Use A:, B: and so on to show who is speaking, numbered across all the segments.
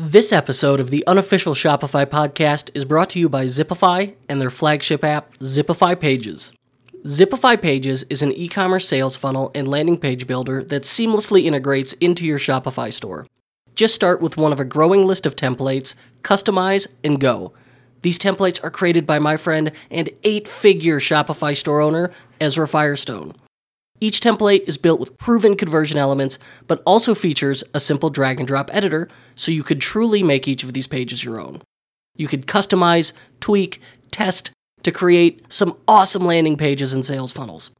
A: This episode of the unofficial Shopify podcast is brought to you by Zipify and their flagship app, Zipify Pages. Zipify Pages is an e commerce sales funnel and landing page builder that seamlessly integrates into your Shopify store. Just start with one of a growing list of templates, customize, and go. These templates are created by my friend and eight figure Shopify store owner, Ezra Firestone. Each template is built with proven conversion elements, but also features a simple drag and drop editor so you could truly make each of these pages your own. You could customize, tweak, test to create some awesome landing pages and sales funnels.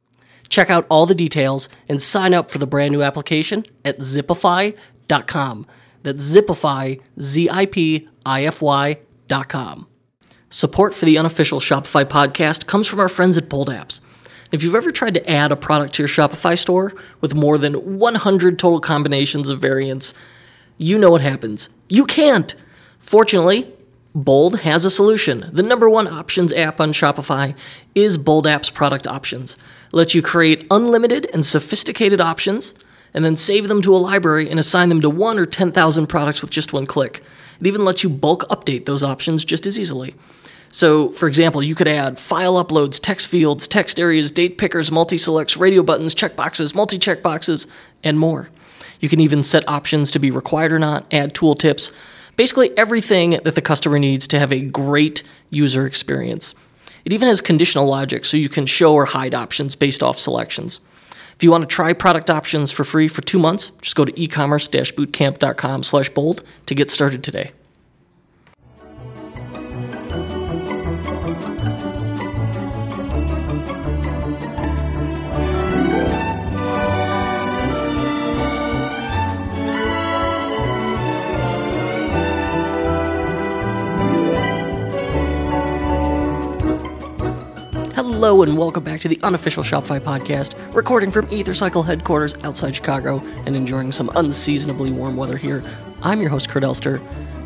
A: Check out all the details and sign up for the brand new application at zipify.com. That's zipify, Z I P I F Y.com. Support for the unofficial Shopify podcast comes from our friends at Bold Apps. If you've ever tried to add a product to your Shopify store with more than 100 total combinations of variants, you know what happens. You can't. Fortunately, Bold has a solution. The number one options app on Shopify is Bold App's product options. It lets you create unlimited and sophisticated options and then save them to a library and assign them to one or 10,000 products with just one click. It even lets you bulk update those options just as easily. So, for example, you could add file uploads, text fields, text areas, date pickers, multi selects, radio buttons, checkboxes, multi checkboxes, and more. You can even set options to be required or not, add tooltips, basically everything that the customer needs to have a great user experience. It even has conditional logic so you can show or hide options based off selections. If you want to try product options for free for two months, just go to ecommerce-bootcamp.com slash bold to get started today. Hello and welcome back to the unofficial Shopify podcast, recording from EtherCycle headquarters outside Chicago and enjoying some unseasonably warm weather here. I'm your host, Kurt Elster,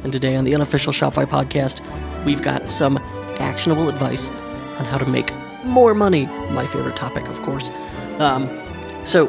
A: and today on the unofficial Shopify podcast, we've got some actionable advice on how to make more money. My favorite topic, of course. Um, so,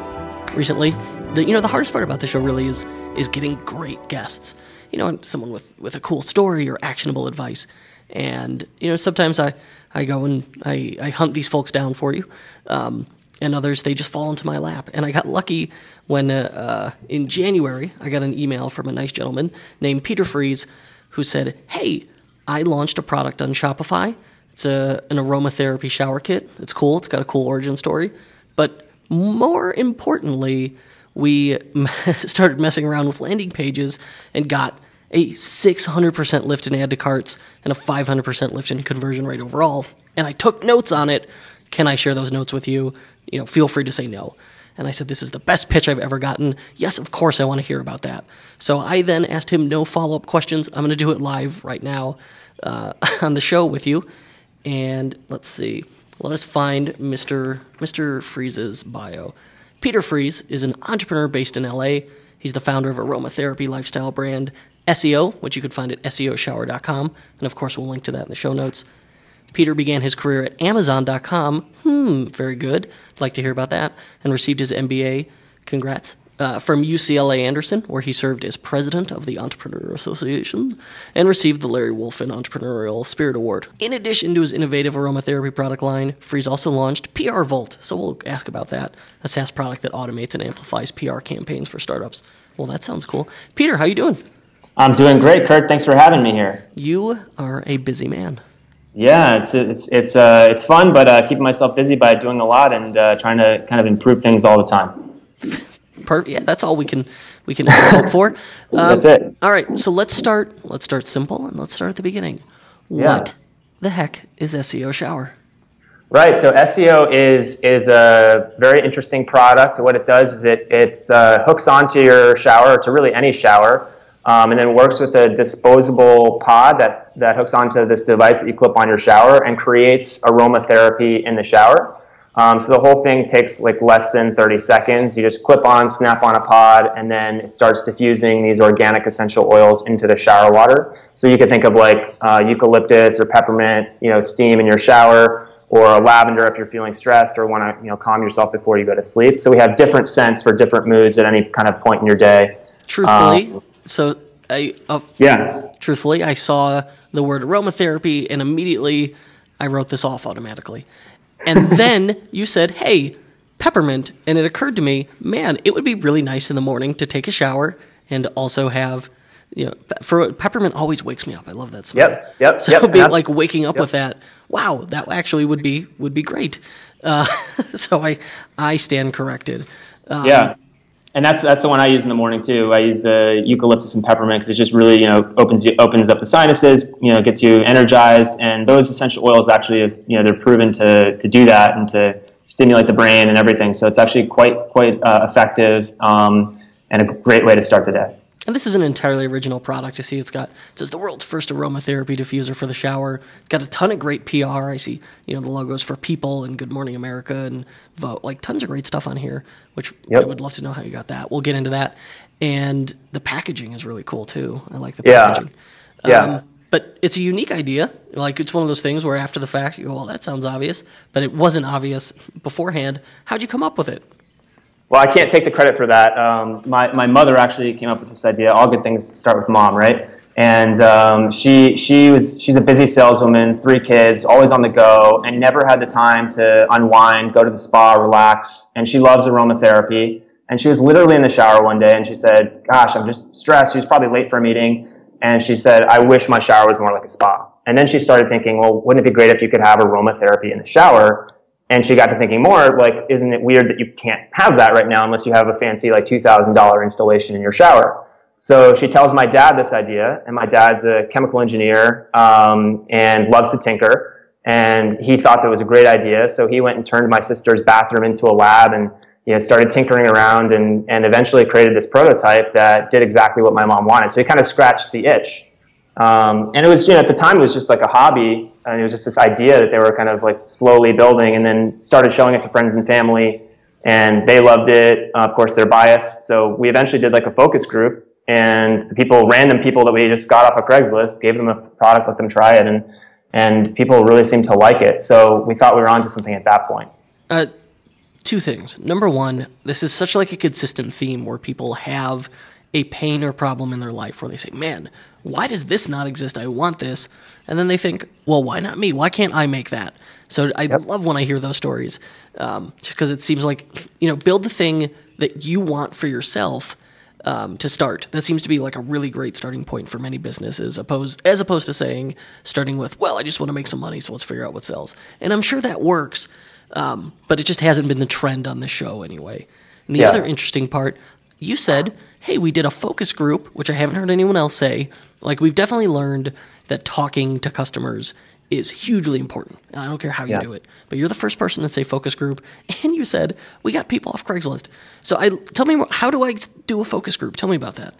A: recently, the you know the hardest part about the show really is is getting great guests. You know, someone with with a cool story or actionable advice. And you know, sometimes I I go and I, I hunt these folks down for you. Um, and others, they just fall into my lap. And I got lucky when uh, uh, in January, I got an email from a nice gentleman named Peter Friis who said, Hey, I launched a product on Shopify. It's a, an aromatherapy shower kit. It's cool, it's got a cool origin story. But more importantly, we started messing around with landing pages and got a 600% lift in add to carts and a 500% lift in conversion rate overall. And I took notes on it. Can I share those notes with you? You know, feel free to say no. And I said, This is the best pitch I've ever gotten. Yes, of course, I want to hear about that. So I then asked him no follow up questions. I'm going to do it live right now uh, on the show with you. And let's see. Let us find Mr. Mr. Friis's bio. Peter Friis is an entrepreneur based in LA. He's the founder of aromatherapy lifestyle brand ESSIO, which you could find at ESSIOshower.com, and of course we'll link to that in the show notes. Peter began his career at Amazon.com. Hmm, very good. I'd like to hear about that. And received his MBA. Congrats. Uh, from UCLA Anderson, where he served as president of the Entrepreneur Association and received the Larry Wolfen Entrepreneurial Spirit Award. In addition to his innovative aromatherapy product line, Friis also launched PR Vault, so we'll ask about that, a SaaS product that automates and amplifies PR campaigns for startups. Well, that sounds cool. Peter, how you doing?
B: I'm doing great, Kurt. Thanks for having me here.
A: You are a busy man.
B: Yeah, it's it's it's uh, it's fun, but uh, keeping myself busy by doing a lot and uh, trying to kind of improve things all the time.
A: Perfect. Yeah, that's all we can we can hope for. Um,
B: that's it.
A: All right, so let's start. Let's start simple and let's start at the beginning.
B: Yeah.
A: What the heck is ESSIO Shower?
B: Right. So ESSIO is is a very interesting product. What it does is it it uh, hooks onto your shower, to really any shower, um, and then works with a disposable pod that, that hooks onto this device that you clip on your shower and creates aromatherapy in the shower. Um, so the whole thing takes like less than 30 seconds. You just clip on, snap on a pod, and then it starts diffusing these organic essential oils into the shower water. So you could think of like uh, eucalyptus or peppermint, you know, steam in your shower, or lavender if you're feeling stressed or want to, you know, calm yourself before you go to sleep. So we have different scents for different moods at any kind of point in your day.
A: Truthfully, um, so I uh,
B: Yeah.
A: truthfully, I saw the word aromatherapy and immediately I wrote this off automatically. And then you said, "Hey, peppermint," and it occurred to me, man, it would be really nice in the morning to take a shower and also have. You know, for peppermint always wakes me up. I love that smell.
B: Yep, yep,
A: So
B: yep,
A: be like waking up
B: yep.
A: with that. Wow, that actually would be would be great. Uh, so I I stand corrected. Um,
B: yeah. And that's that's the one I use in the morning too. I use the eucalyptus and peppermint because it just really you know opens you opens up the sinuses, you know, gets you energized. And those essential oils actually, have, you know, they're proven to to do that and to stimulate the brain and everything. So it's actually quite quite uh, effective um, and a great way to start the day.
A: And this is an entirely original product. You see, it's got it says the world's first aromatherapy diffuser for the shower. It's got a ton of great PR. I see, you know, the logos for People and Good Morning America and Vogue. Like tons of great stuff on here, which I would love to know how you got that. We'll get into that. And the packaging is really cool too. I like the packaging.
B: Yeah. Yeah.
A: but it's a unique idea. Like it's one of those things where after the fact you go, "Well, that sounds obvious," but it wasn't obvious beforehand. How'd you come up with it?
B: Well, I can't take the credit for that. Um, my, my mother actually came up with this idea. All good things start with mom, right? And um, she she was she's a busy saleswoman, three kids, always on the go, and never had the time to unwind, go to the spa, relax. And she loves aromatherapy. And she was literally in the shower one day, and she said, "Gosh, I'm just stressed." She was probably late for a meeting, and she said, "I wish my shower was more like a spa." And then she started thinking, "Well, wouldn't it be great if you could have aromatherapy in the shower?" And she got to thinking more, like, isn't it weird that you can't have that right now unless you have a fancy, like, $2,000 installation in your shower? So she tells my dad this idea, and my dad's a chemical engineer um, and loves to tinker. And he thought that was a great idea. So he went and turned my sister's bathroom into a lab and you know, started tinkering around and, and eventually created this prototype that did exactly what my mom wanted. So he kind of scratched the itch. Um, and it was, you know, at the time it was just like a hobby, and it was just this idea that they were kind of like slowly building, and then started showing it to friends and family, and they loved it. Uh, of course, they're biased, so we eventually did like a focus group, and the people, random people that we just got off of Craigslist, gave them the product, let them try it, and and people really seemed to like it. So we thought we were onto something at that point.
A: Uh, two things. Number one, this is such like a consistent theme where people have a pain or problem in their life where they say, "Man, why does this not exist? I want this," and then they think, "Well, why not me? Why can't I make that?" So I love when I hear those stories, um, just because it seems like you know, build the thing that you want for yourself. Um, to start, that seems to be like a really great starting point for many businesses. Opposed, as opposed to saying, starting with, "Well, I just want to make some money, so let's figure out what sells." And I'm sure that works, um, but it just hasn't been the trend on the show anyway. And the
B: Yeah.
A: other interesting part, you said, hey, we did a focus group, which I haven't heard anyone else say. Like, we've definitely learned that talking to customers is hugely important. And I don't care how you
B: Yeah.
A: do it. But you're the first person to say focus group. And you said, we got people off Craigslist. So I tell me, more, how do I do a focus group? Tell me about that.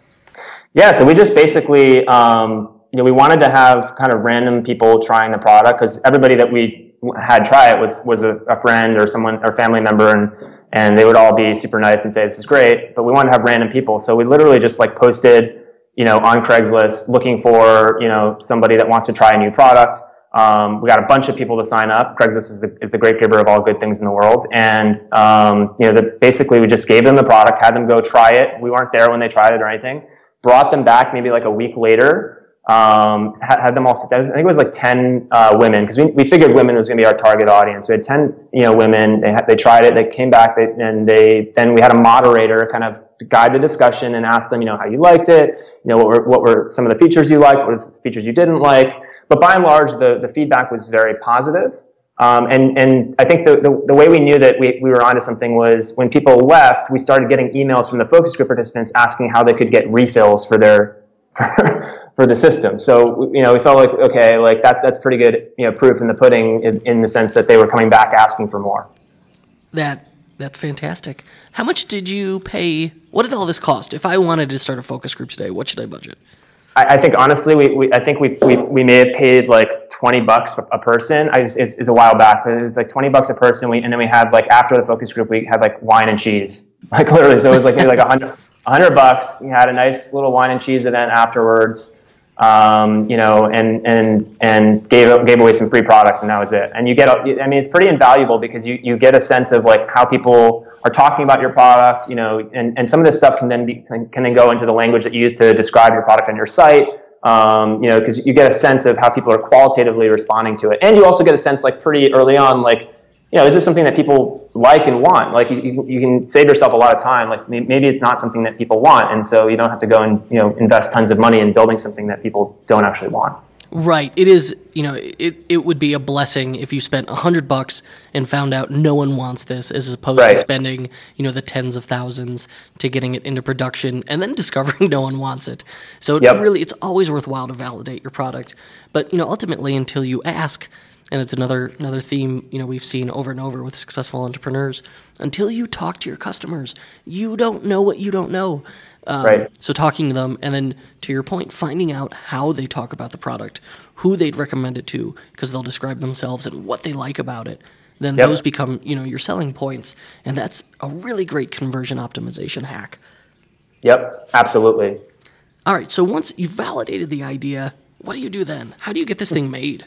B: Yeah, so we just basically, um, you know, we wanted to have kind of random people trying the product because everybody that we had try it was was a, a friend or someone or family member, and and they would all be super nice and say this is great. But we wanted to have random people, so we literally just like posted, you know, on Craigslist looking for you know somebody that wants to try a new product. Um, we got a bunch of people to sign up. Craigslist is the, is the great giver of all good things in the world, and um, you know, the, basically we just gave them the product, had them go try it. We weren't there when they tried it or anything. Brought them back maybe like a week later. Um, had, had them all sit down. I think it was like ten uh, women because we, we figured women was going to be our target audience. We had ten you know women. They they tried it. They came back they, and they then we had a moderator kind of guide the discussion and ask them you know how you liked it. You know what were what were some of the features you liked, what were the features you didn't like. But by and large, the the feedback was very positive. Um, and, and I think the, the, the way we knew that we, we were onto something was when people left, we started getting emails from the focus group participants asking how they could get refills for their for the system. So you know, we felt like okay, like that's that's pretty good, you know, proof in the pudding in, in the sense that they were coming back asking for more.
A: That that's fantastic. How much did you pay? What did all this cost? If I wanted to start a focus group today, what should I budget?
B: I, I think honestly, we, we I think we, we we may have paid like twenty bucks a person. I just, it's, it's a while back, but it's like twenty bucks a person. We and then we had like after the focus group, we had like wine and cheese, like literally. So it was like maybe like a hundred. 100 bucks. We had a nice little wine and cheese event afterwards. Um, you know, and and and gave gave away some free product, and that was it. And you get, I mean, it's pretty invaluable because you you get a sense of like how people are talking about your product, you know, and, and some of this stuff can then be can then go into the language that you use to describe your product on your site. Um, you know, because you get a sense of how people are qualitatively responding to it, and you also get a sense, like pretty early on, like you know, is this something that people like and want? Like you, you can save yourself a lot of time. Like maybe it's not something that people want, and so you don't have to go and you know invest tons of money in building something that people don't actually want.
A: Right. It is. You know, it it would be a blessing if you spent a hundred bucks and found out no one wants this, as opposed right. to spending you know the tens of thousands to getting it into production and then discovering no one wants it. So yep. really, it's always worthwhile to validate your product. But you know, ultimately, until you ask and it's another another theme you know we've seen over and over with successful entrepreneurs. Until you talk to your customers you don't know what you don't know.
B: Um, right.
A: so talking to them and then to your point finding out how they talk about the product who they'd recommend it to because they'll describe themselves and what they like about it. Then yep. those become you know your selling points and that's a really great conversion optimization hack.
B: Yep absolutely.
A: All right so once you've validated the idea what do you do then? How do you get this thing made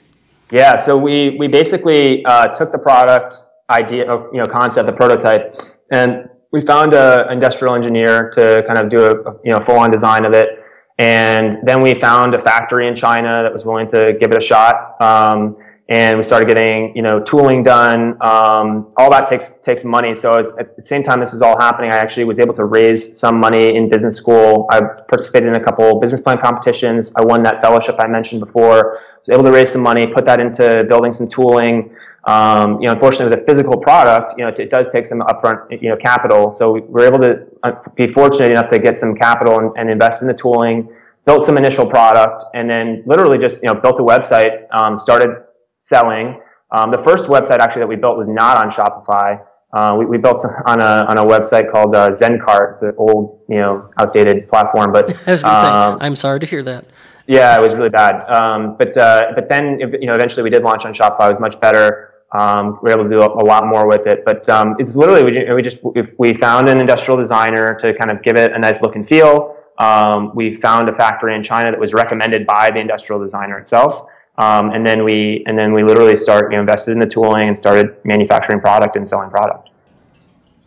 B: yeah, so we we basically uh, took the product idea, uh, you know, concept, the prototype, and we found an industrial engineer to kind of do a you know full on design of it, and then we found a factory in China that was willing to give it a shot. Um, and we started getting you know tooling done. Um, all that takes takes money. So at the same time this is all happening, I actually was able to raise some money in business school. I participated in a couple business plan competitions. I won that fellowship I mentioned before. I was able to raise some money, put that into building some tooling. Um, you know, unfortunately, with a physical product, you know, it, it, does take some upfront, you know, capital. So we were able to uh, be fortunate enough to get some capital and, and invest in the tooling, built some initial product, and then literally just, you know, built a website, um, started selling. Um, the first website actually that we built was not on Shopify. Uh, we, we, built on a on a website called uh, Zencart. It's an old, you know, outdated platform. But
A: I was going to um, say, I'm sorry to hear that.
B: Yeah, it was really bad. Um, but uh, but then you know eventually we did launch on Shopify. It was much better. Um, we were able to do a, a, lot more with it. But um, it's literally we, we just we found an industrial designer to kind of give it a nice look and feel. Um, we found a factory in China that was recommended by the industrial designer itself. Um, and then we and then we literally start you know invested in the tooling and started manufacturing product and selling product.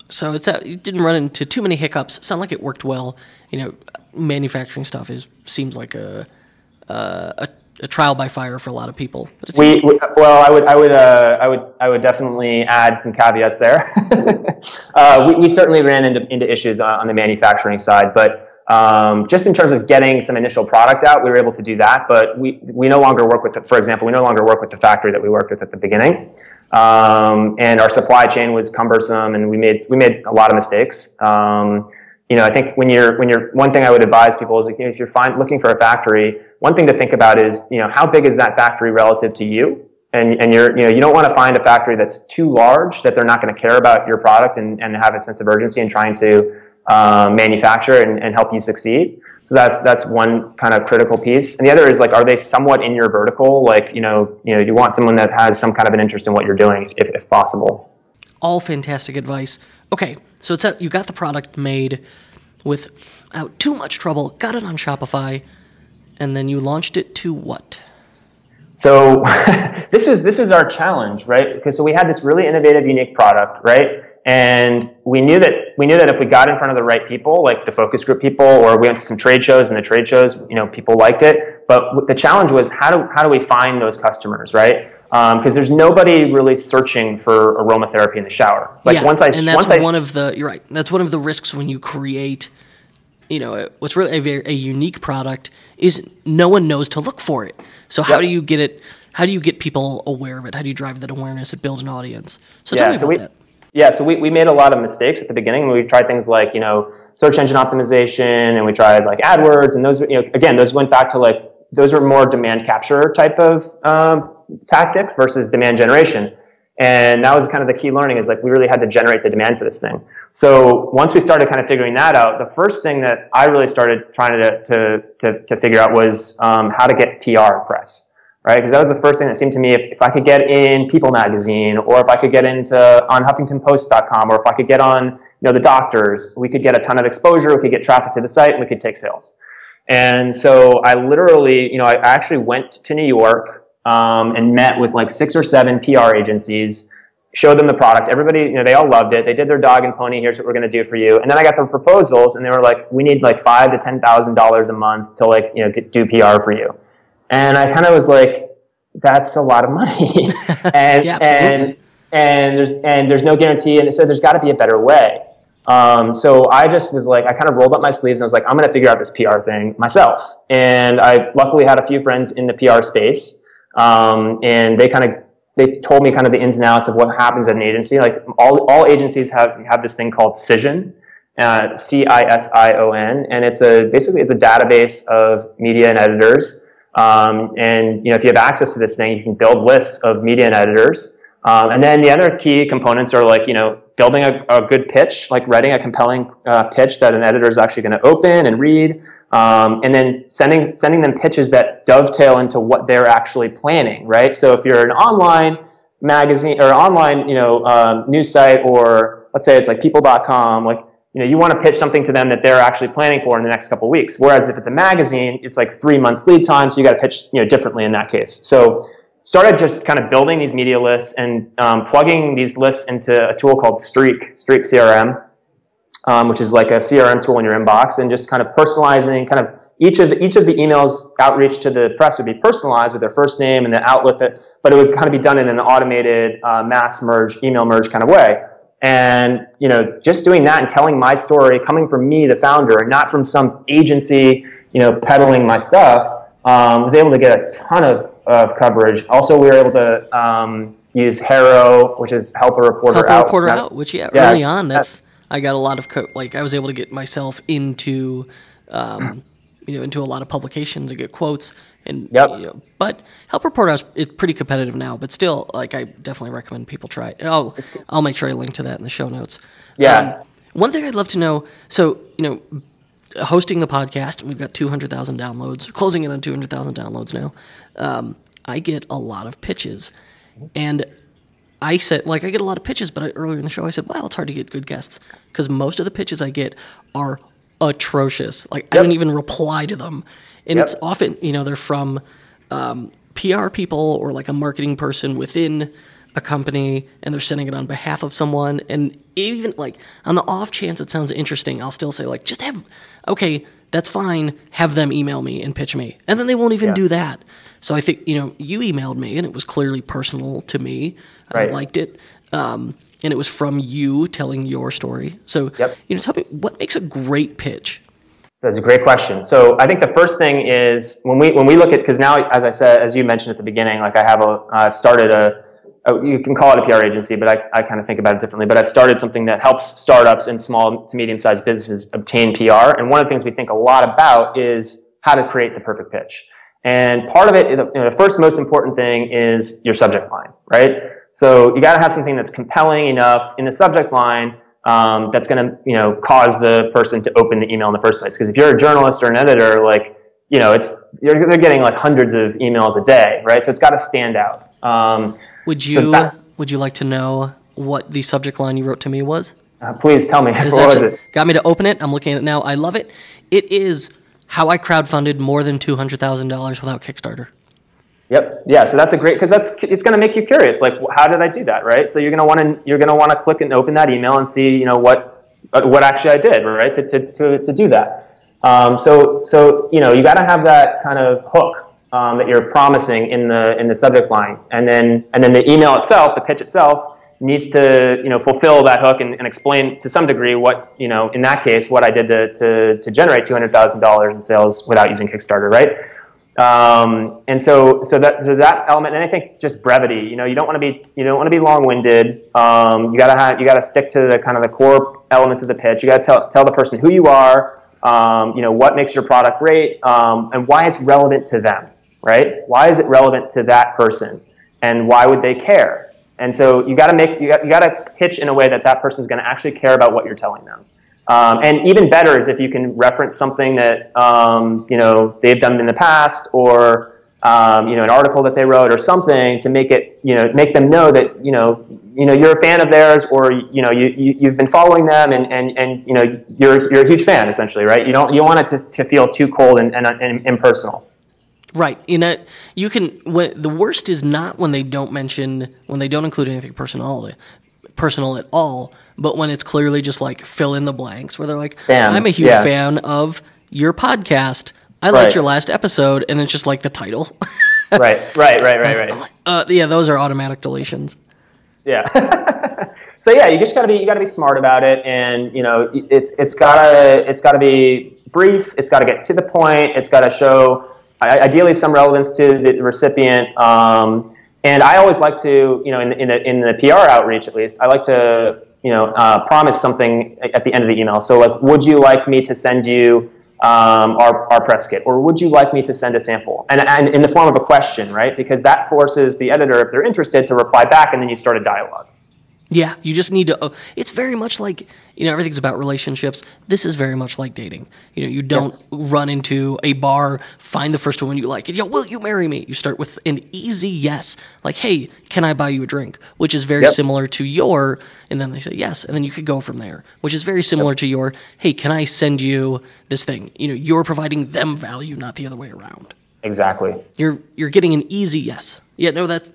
A: So it's a, you didn't run into too many hiccups. Sound like it worked well. You know, manufacturing stuff is seems like a a, a trial by fire for a lot of people.
B: We, we, well, I would I would uh, I would I would definitely add some caveats there. uh, we, we certainly ran into into issues on the manufacturing side, but um, just in terms of getting some initial product out, we were able to do that, but we, we no longer work with, the, for example, we no longer work with the factory that we worked with at the beginning. Um, and our supply chain was cumbersome and we made, we made a lot of mistakes. Um, you know, I think when you're, when you're, one thing I would advise people is if you're find, looking for a factory, one thing to think about is, you know, how big is that factory relative to you? And, and you're, you know, you don't want to find a factory that's too large that they're not going to care about your product and, and have a sense of urgency in trying to um, manufacture and, and help you succeed. So that's that's one kind of critical piece. And the other is like, are they somewhat in your vertical? Like, you know, you know, you want someone that has some kind of an interest in what you're doing, if, if possible.
A: All fantastic advice. Okay, so it's a, you got the product made without too much trouble, got it on Shopify, and then you launched it to what?
B: So this was this was our challenge, right? Because so we had this really innovative, unique product, right? And we knew that we knew that if we got in front of the right people, like the focus group people, or we went to some trade shows and the trade shows, you know, people liked it. But the challenge was how do how do we find those customers, right? Because um, there's nobody really searching for aromatherapy in the shower.
A: It's like yeah, once I and that's once one I, of the you're right. That's one of the risks when you create, you know, what's really a, very, a unique product is no one knows to look for it. So how yep. do you get it? How do you get people aware of it? How do you drive that awareness and build an audience? So yeah, tell me so about we, that.
B: Yeah, so we, we made a lot of mistakes at the beginning. We tried things like, you know, search engine optimization and we tried like AdWords and those, you know, again, those went back to like, those were more demand capture type of um, tactics versus demand generation. And that was kind of the key learning is like we really had to generate the demand for this thing. So once we started kind of figuring that out, the first thing that I really started trying to, to, to, to figure out was um, how to get PR press right? Because that was the first thing that seemed to me if, if I could get in People Magazine or if I could get into on HuffingtonPost.com or if I could get on, you know, the doctors, we could get a ton of exposure, we could get traffic to the site, and we could take sales. And so I literally, you know, I actually went to New York um, and met with like six or seven PR agencies, showed them the product. Everybody, you know, they all loved it. They did their dog and pony. Here's what we're going to do for you. And then I got the proposals, and they were like, we need like five to ten thousand dollars a month to like, you know, do PR for you. And I kind of was like, that's a lot of money. and
A: Yeah,
B: and and there's and there's no guarantee. And so there's got to be a better way. Um, so I just was like, I kind of rolled up my sleeves and I was like, I'm going to figure out this PR thing myself. And I luckily had a few friends in the PR space, um, and they kind of they told me kind of the ins and outs of what happens at an agency. Like all all agencies have have this thing called Cision, uh, C I S I O N, and it's a basically it's a database of media and editors. Um, and you know, if you have access to this thing, you can build lists of media and editors. Um, and then the other key components are like, you know, building a, a good pitch, like writing a compelling uh, pitch that an editor is actually going to open and read, um, and then sending sending them pitches that dovetail into what they're actually planning, right? So if you're an online magazine or online, you know, um, news site, or let's say it's like People.com, like you know, you want to pitch something to them that they're actually planning for in the next couple weeks. Whereas if it's a magazine, it's like three months lead time, so you got to pitch, you know, differently in that case. So started just kind of building these media lists and um, plugging these lists into a tool called Streak, Streak CRM, um, which is like a CRM tool in your inbox, and just kind of personalizing, kind of each of the, each of the emails outreach to the press would be personalized with their first name and the outlet that, but it would kind of be done in an automated uh, mass merge, email merge kind of way. And you know, just doing that and telling my story, coming from me, the founder, and not from some agency, you know, peddling my stuff, um, was able to get a ton of, of coverage. Also, we were able to um, use Haro, which is help a reporter
A: Help a reporter out, which yeah,
B: Yeah,
A: early on, that's I got a lot of co- like I was able to get myself into, um, you know, into a lot of publications and get quotes and
B: Yep.
A: you know, but Help Reporter House is pretty competitive now, but still, like I definitely recommend people try it. And I'll I'll make sure I link to that in the show notes.
B: Yeah.
A: Um, one thing I'd love to know, so you know, hosting the podcast, and we've got two hundred thousand downloads, closing in on two hundred thousand downloads now. Um, I get a lot of pitches, and I said, like, I get a lot of pitches, but I, earlier in the show, I said, well, it's hard to get good guests because most of the pitches I get are atrocious. Like, I don't even reply to them. And
B: Yep.
A: it's often, you know, they're from um, PR people or like a marketing person within a company and they're sending it on behalf of someone. And even like on the off chance it sounds interesting, I'll still say, like, just have, okay, that's fine. Have them email me and pitch me. And then they won't even
B: Yeah.
A: do that. So I think, you know, you emailed me and it was clearly personal to me. I liked it. Um, and it was from you telling your story. So,
B: Yep.
A: you know, tell me what makes a great pitch?
B: That's a great question. So I think the first thing is when we when we look at because now as I said as you mentioned at the beginning, like I have a I've started a, a you can call it a PR agency, but I, I kind of think about it differently. But I've started something that helps startups and small to medium sized businesses obtain PR. And one of the things we think a lot about is how to create the perfect pitch. And part of it, you know, the first most important thing is your subject line, right? So you got to have something that's compelling enough in the subject line um, that's going to you know cause the person to open the email in the first place. Because if you're a journalist or an editor, like you know, it's you're, they're getting like hundreds of emails a day, right? So it's got to stand out. Um,
A: Would
B: So
A: you
B: that-
A: would you like to know what the subject line you wrote to me was?
B: uh, please tell me what was it?
A: Got me to open it. I'm looking at it now. I love it. It is how I crowdfunded more than two hundred thousand dollars without Kickstarter.
B: Yep. Yeah. So that's a great because that's it's going to make you curious. Like, how did I do that? Right. So you're going to want to you're going to want to click and open that email and see you know what uh, what actually I did right to to to, to do that. Um, so so you know you got to have that kind of hook um, that you're promising in the in the subject line, and then and then the email itself, the pitch itself needs to you know fulfill that hook and, and explain to some degree what you know in that case what I did to to, to generate two hundred thousand dollars in sales without using Kickstarter, right? Um, and so, so that so that element, and I think just brevity. You know, you don't want to be you don't want to be long-winded. Um, you gotta have you gotta stick to the kind of the core elements of the pitch. You gotta tell tell the person who you are. Um, you know what makes your product great, um, and why it's relevant to them. Right? Why is it relevant to that person, and why would they care? And so you got to make you got you got to pitch in a way that that person is going to actually care about what you're telling them. Um, and even better is if you can reference something that um, you know they've done in the past, or um, you know, an article that they wrote or something to make it, you know, make them know that, you know, you know, you're a fan of theirs or, you know, you, you, have been following them and, and, and, you know, you're, you're a huge fan essentially, right? You don't, you want it to, to feel too cold and, and, and impersonal.
A: Right. You know, you can, the worst is not when they don't mention, when they don't include anything personal, personal at all, but when it's clearly just like fill in the blanks where they're like, Spam. I'm a huge yeah. fan of your podcast I liked right. your last episode, and it's just like the title.
B: right, right, right, right, right.
A: Uh, yeah, those are automatic deletions.
B: Yeah. so yeah, you just gotta be you gotta be smart about it, and you know it's it's gotta it's gotta be brief. It's gotta get to the point. It's gotta show ideally some relevance to the recipient. Um, and I always like to you know in, in the in the PR outreach at least I like to you know uh, promise something at the end of the email. So like, would you like me to send you um, our, our press kit? Or would you like me to send a sample? And, and in the form of a question, right? Because that forces the editor, if they're interested, to reply back and then you start a dialogue.
A: Yeah, you just need to. Uh, it's very much like you know everything's about relationships. This is very much like dating. You know, you don't yes. run into a bar, find the first one you like, and yo, will you marry me? You start with an easy yes, like, hey, can I buy you a drink? Which is very yep. similar to your, and then they say yes, and then you could go from there. Which is very similar yep. to your, hey, can I send you this thing? You know, you're providing them value, not the other way around.
B: Exactly.
A: You're you're getting an easy yes. Yeah, no, that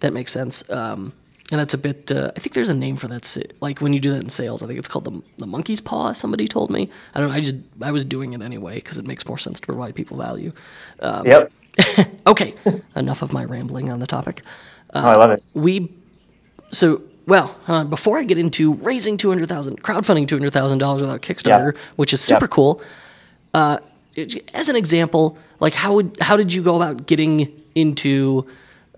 A: that makes sense. Um, and that's a bit. Uh, I think there's a name for that. Like when you do that in sales, I think it's called the the monkey's paw. Somebody told me. I don't know. I just I was doing it anyway because it makes more sense to provide people value.
B: Um, yep.
A: okay. enough of my rambling on the topic.
B: Uh, oh, I love it.
A: We so well, uh, before I get into raising two hundred thousand, crowdfunding two hundred thousand dollars without Kickstarter, yep. which is super yep. cool. Uh, as an example, like how would how did you go about getting into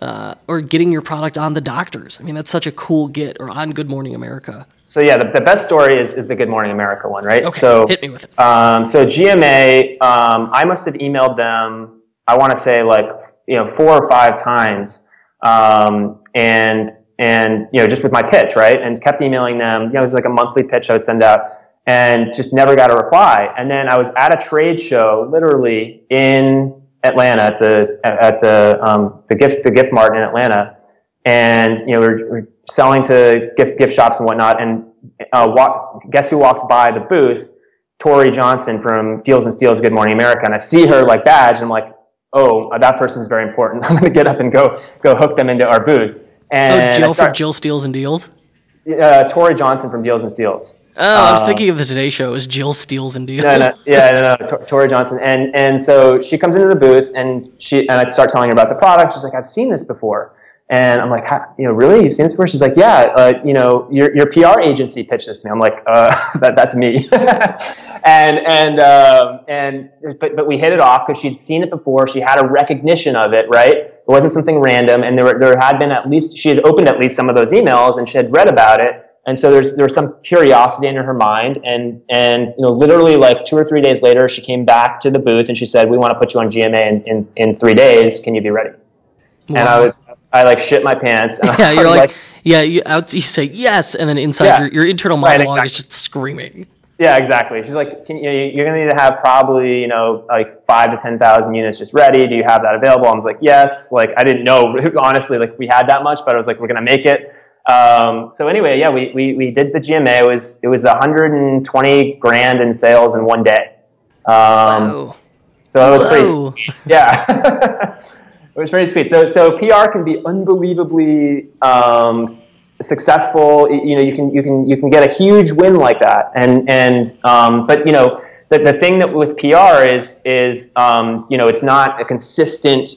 A: uh, or getting your product on the doctors. I mean, that's such a cool get, or on Good Morning America.
B: So yeah, the, the best story is, is the Good Morning America one, right?
A: Okay,
B: so
A: hit me with it.
B: Um, so GMA, um, I must have emailed them. I want to say like you know four or five times, um, and and you know just with my pitch, right? And kept emailing them. You know, it was like a monthly pitch I would send out, and just never got a reply. And then I was at a trade show, literally in Atlanta at the at the um, the gift the gift mart in Atlanta, and you know we're, we're selling to gift gift shops and whatnot. And uh, walk, guess who walks by the booth? Tory Johnson from Deals and Steals Good Morning America, and I see her like badge, and I'm like, oh, that person is very important. I'm going to get up and go go hook them into our booth. And
A: oh, Jill start, from Jill Steals and Deals.
B: Uh, Tory Johnson from Deals and Steals.
A: Oh, I was um, thinking of the Today Show as Jill steals and deals.
B: No, no, yeah, no, no, Tory Johnson, and and so she comes into the booth and she and I start telling her about the product. She's like, I've seen this before, and I'm like, you know, really, you've seen this before? She's like, yeah, uh, you know, your your PR agency pitched this to me. I'm like, uh, that that's me, and and um, and but but we hit it off because she'd seen it before. She had a recognition of it, right? It wasn't something random, and there were, there had been at least she had opened at least some of those emails and she had read about it and so there's there's some curiosity in her mind, and and you know literally like two or three days later, she came back to the booth and she said, "We want to put you on GMA in, in, in three days. Can you be ready?" Wow. And I was I like shit my pants.
A: yeah, you're like, like, yeah, you, out, you say yes, and then inside yeah, your, your internal monologue right, exactly. is just screaming.
B: Yeah, exactly. She's like, can, you? You're going to need to have probably, you know, like five to 10,000 units just ready. Do you have that available? I was like, yes. Like, I didn't know, honestly, like we had that much, but I was like, we're going to make it. Um, so anyway, yeah, we, we, we did the GMA. It was it was 120 grand in sales in one day. Um, so it was Whoa. pretty sweet. Yeah, it was pretty sweet. So so PR can be unbelievably um, successful. You know, you can you can you can get a huge win like that. And and um, but you know the, the thing that with PR is is um, you know it's not a consistent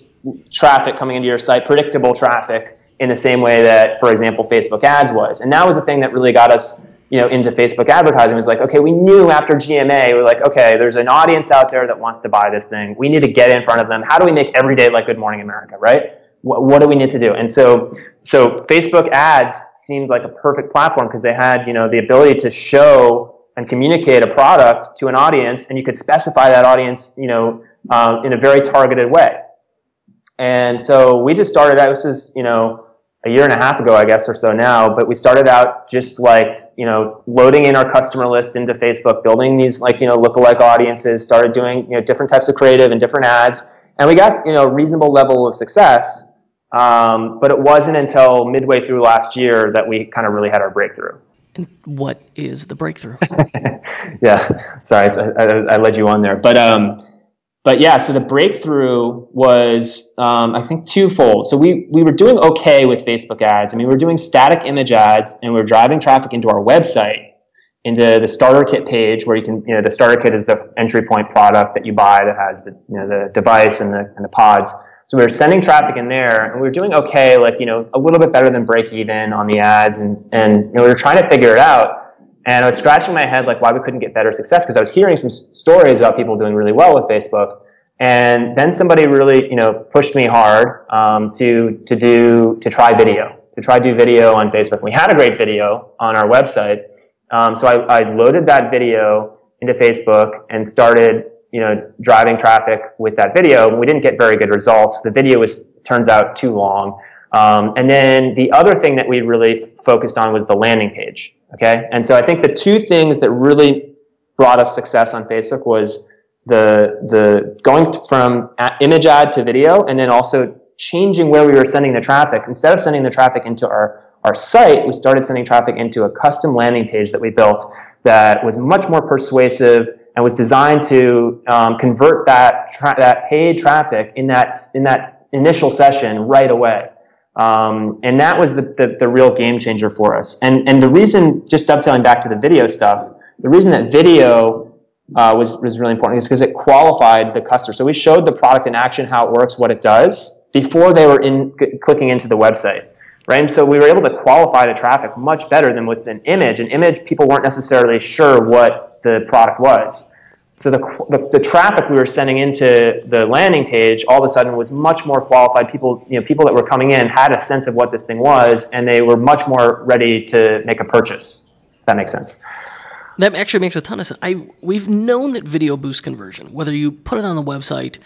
B: traffic coming into your site, predictable traffic in the same way that, for example, Facebook ads was. And that was the thing that really got us, you know, into Facebook advertising was like, okay, we knew after GMA, we are like, okay, there's an audience out there that wants to buy this thing. We need to get in front of them. How do we make every day like Good Morning America, right? What, what do we need to do? And so, so Facebook ads seemed like a perfect platform because they had, you know, the ability to show and communicate a product to an audience, and you could specify that audience, you know, um, in a very targeted way. And so we just started out. This is, you know, a year and a half ago, I guess, or so now. But we started out just like you know loading in our customer list into Facebook, building these like you know lookalike audiences, started doing you know different types of creative and different ads, and we got you know a reasonable level of success. Um, but it wasn't until midway through last year that we kind of really had our breakthrough.
A: And what is the breakthrough?
B: yeah, sorry, I, I, I, led you on there, but um, but yeah, so the breakthrough was um, I think twofold. So we we were doing okay with Facebook ads. I mean, we were doing static image ads, and we are driving traffic into our website, into the starter kit page, where you can you know the starter kit is the entry point product that you buy that has the you know the device and the and the pods. So we were sending traffic in there, and we were doing okay, like you know, a little bit better than break even on the ads, and and you know, we were trying to figure it out. And I was scratching my head like why we couldn't get better success because I was hearing some stories about people doing really well with Facebook. And then somebody really, you know, pushed me hard um, to to do to try video, to try do video on Facebook. We had a great video on our website, um, so I, I loaded that video into Facebook and started you know, driving traffic with that video. We didn't get very good results. The video was turns out too long. Um, and then the other thing that we really focused on was the landing page. Okay, and so I think the two things that really brought us success on Facebook was the the going from image ad to video, and then also changing where we were sending the traffic. Instead of sending the traffic into our our site, we started sending traffic into a custom landing page that we built that was much more persuasive and was designed to um, convert that tra- that paid traffic in that in that initial session right away. Um, and that was the, the, the, real game changer for us. And and the reason, just dovetailing back to the video stuff, the reason that video uh, was was really important is because it qualified the customer. So we showed the product in action, how it works, what it does, before they were in c- clicking into the website. Right? And so we were able to qualify the traffic much better than with an image. An image, people weren't necessarily sure what the product was. So the, the, the, traffic we were sending into the landing page all of a sudden was much more qualified. People, you know, people that were coming in had a sense of what this thing was, and they were much more ready to make a purchase. If that makes sense.
A: That actually makes a ton of sense. I we've known that video boosts conversion. Whether you put it on the website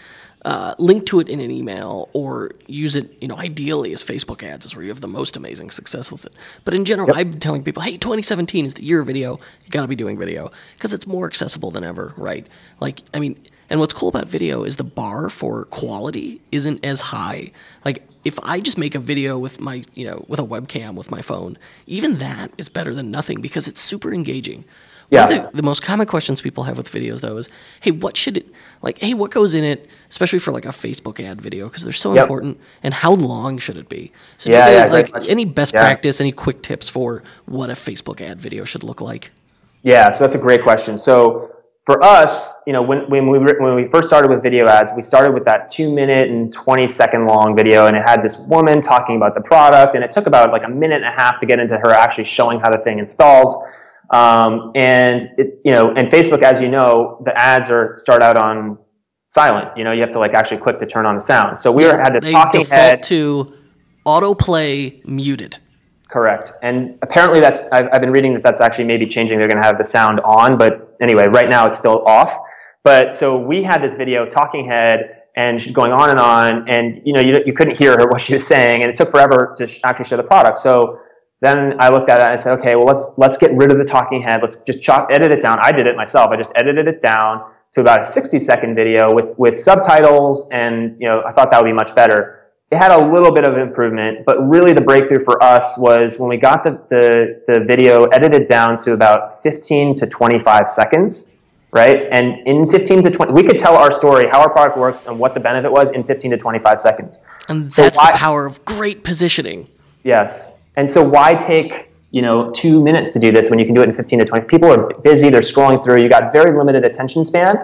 A: uh, link to it in an email or use it, you know, ideally as Facebook ads is where you have the most amazing success with it. But in general, yep. I'm telling people, hey, 2017 is the year of video. You got to be doing video because it's more accessible than ever, right? Like, I mean, and what's cool about video is the bar for quality isn't as high. Like, if I just make a video with my, you know, with a webcam with my phone, even that is better than nothing because it's super engaging. Yeah. One of the, the, most common questions people have with videos, though, is, "Hey, what should it like? Hey, what goes in it, especially for like a Facebook ad video, because they're so yep. important, and how long should it be?" So, yeah, yeah like any best yeah. practice, any quick tips for what a Facebook ad video should look like?
B: Yeah, so that's a great question. So for us, you know, when, when we when we first started with video ads, we started with that two minute and twenty second long video, and it had this woman talking about the product, and it took about like a minute and a half to get into her actually showing how the thing installs. Um, and it, you know, and Facebook, as you know, the ads are start out on silent. You know, you have to like actually click to turn on the sound. So we yeah, had this talking head
A: to autoplay muted.
B: Correct. And apparently that's I've, I've been reading that that's actually maybe changing. They're going to have the sound on, but anyway, right now it's still off. But so we had this video talking head and she's going on and on and you know you, you couldn't hear her what she was saying and it took forever to actually show the product so then I looked at it and I said, okay, well let's let's get rid of the talking head. Let's just chop, edit it down. I did it myself. I just edited it down to about a 60 second video with with subtitles, and you know I thought that would be much better. It had a little bit of improvement, but really the breakthrough for us was when we got the, the, the video edited down to about 15 to 25 seconds, right? And in 15 to 20, we could tell our story, how our product works, and what the benefit was in 15 to 25 seconds.
A: And so that's why, the power of great positioning.
B: Yes. And so why take you know two minutes to do this when you can do it in 15 to 20? People are busy, they're scrolling through. You got very limited attention span.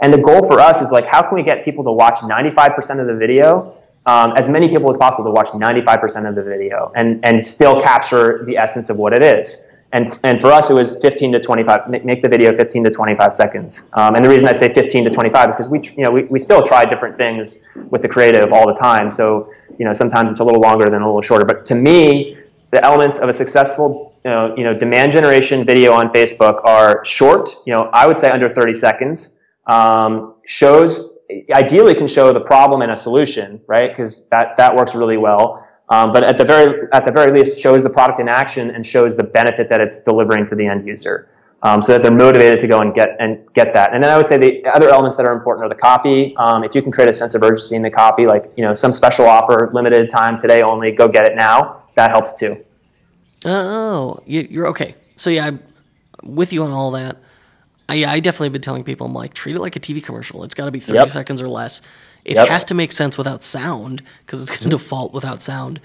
B: And the goal for us is like, how can we get people to watch 95% of the video, um, as many people as possible to watch 95% of the video, and and still capture the essence of what it is. And, and for us, it was 15 to 25, make the video 15 to 25 seconds. Um, and the reason I say 15 to 25 is because we, you know, we, we still try different things with the creative all the time. So, you know, sometimes it's a little longer than a little shorter. But to me, the elements of a successful you know, you know, demand generation video on Facebook are short, you know, I would say under 30 seconds, um, shows, ideally can show the problem and a solution, right? Because that, that works really well. Um, but at the very, at the very least shows the product in action and shows the benefit that it's delivering to the end user. um, so that they're motivated to go and get and get that. And then I would say the other elements that are important are the copy. Um, if you can create a sense of urgency in the copy, like you know some special offer, limited time today only, go get it now. That helps too.
A: Oh, you're okay. So yeah, I'm with you on all that. I, I definitely been telling people I'm like treat it like a TV commercial. It's got to be 30 yep. seconds or less. It yep. has to make sense without sound because it's going to default without sound.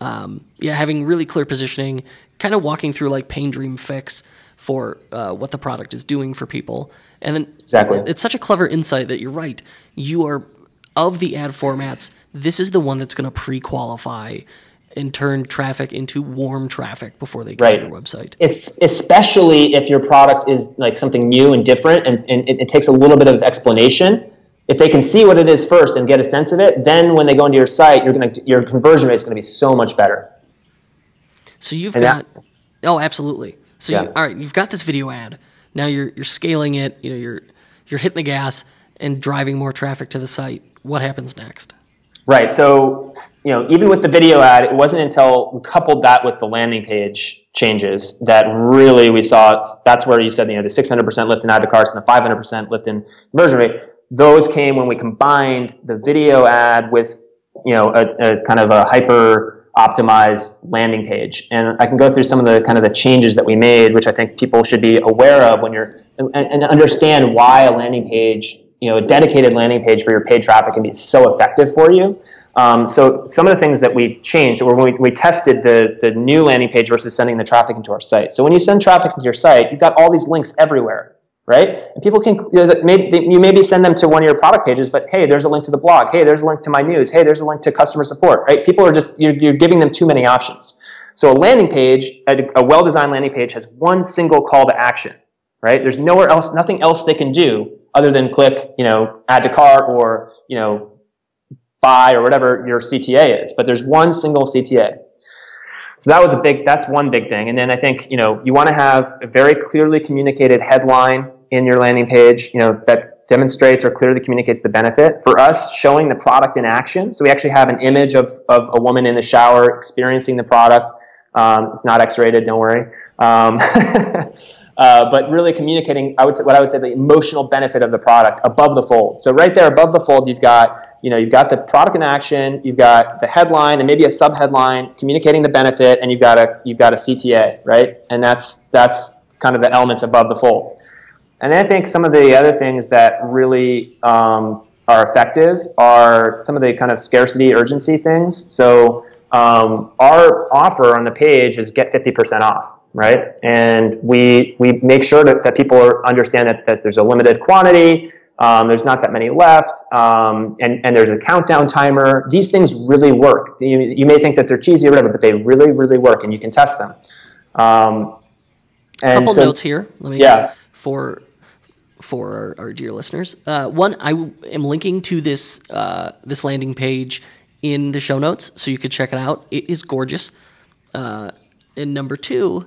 A: Um, yeah, having really clear positioning, kind of walking through like Pain Dream Fix for uh, what the product is doing for people. And then
B: exactly.
A: it's such a clever insight that you're right. You are of the ad formats. This is the one that's going to pre-qualify and turn traffic into warm traffic before they get right. to your website.
B: It's especially if your product is like something new and different, and, and it, it takes a little bit of explanation. If they can see what it is first and get a sense of it, then when they go into your site, you're gonna your conversion rate is going to be so much better.
A: So you've and got that, oh, absolutely. So yeah. you, all right, you've got this video ad. Now you're you're scaling it. You know, you're you're hitting the gas and driving more traffic to the site. What happens next?
B: Right. So, you know, even with the video ad, it wasn't until we coupled that with the landing page changes that really we saw. That's where you said, you know, the 600% lift in add to carts and the 500% lift in conversion rate. Those came when we combined the video ad with, you know, a, a kind of a hyper optimized landing page. And I can go through some of the kind of the changes that we made, which I think people should be aware of when you're and, and understand why a landing page you know, a dedicated landing page for your paid traffic can be so effective for you. Um, so some of the things that we changed, or when we, we tested the, the new landing page versus sending the traffic into our site. So when you send traffic into your site, you've got all these links everywhere, right? And people can, you, know, maybe, you maybe send them to one of your product pages, but hey, there's a link to the blog. Hey, there's a link to my news. Hey, there's a link to customer support, right? People are just, you're, you're giving them too many options. So a landing page, a, a well-designed landing page has one single call to action, right? There's nowhere else, nothing else they can do other than click, you know, add to cart or, you know, buy or whatever your CTA is. But there's one single CTA. So that was a big, that's one big thing. And then I think, you know, you want to have a very clearly communicated headline in your landing page, you know, that demonstrates or clearly communicates the benefit. For us, showing the product in action. So we actually have an image of, of a woman in the shower experiencing the product. Um, it's not X-rated, don't worry. Um, Uh, but really communicating, I would say, what I would say the emotional benefit of the product above the fold. So right there above the fold, you've got, you know, you've got the product in action, you've got the headline and maybe a subheadline communicating the benefit, and you've got a you've got a CTA, right? And that's that's kind of the elements above the fold. And I think some of the other things that really um, are effective are some of the kind of scarcity urgency things. So um, our offer on the page is get 50% off right? And we we make sure that, that people understand that, that there's a limited quantity, um, there's not that many left, um, and, and there's a countdown timer. These things really work. You, you may think that they're cheesy or whatever, but they really, really work, and you can test them. Um,
A: and couple so, notes here. Let me yeah. for for our, our dear listeners. Uh, one, I am linking to this uh, this landing page in the show notes, so you could check it out. It is gorgeous. Uh, and number two,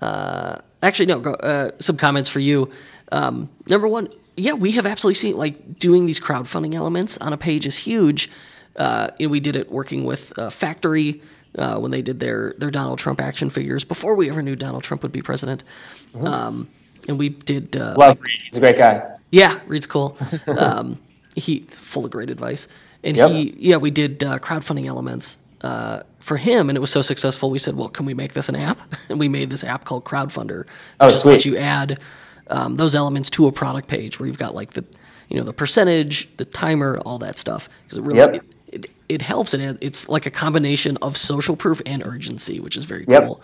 A: uh, actually, no. Uh, some comments for you. Um, number one, yeah, we have absolutely seen like doing these crowdfunding elements on a page is huge. Uh, and we did it working with uh, FCTRY uh, when they did their their Donald Trump action figures before we ever knew Donald Trump would be president. Mm-hmm. Um, and we did uh,
B: love Reed. He's a great guy.
A: Yeah, Reed's cool. um, he full of great advice. And yep. he yeah, we did uh, crowdfunding elements uh, for him, and it was so successful. We said, "Well, can we make this an app?" And we made this app called Crowdfunder.
B: Oh, just sweet!
A: you add um, those elements to a product page where you've got like the, you know, the percentage, the timer, all that stuff. Because it really yep. it, it, it, helps, and it's like a combination of social proof and urgency, which is very yep. cool.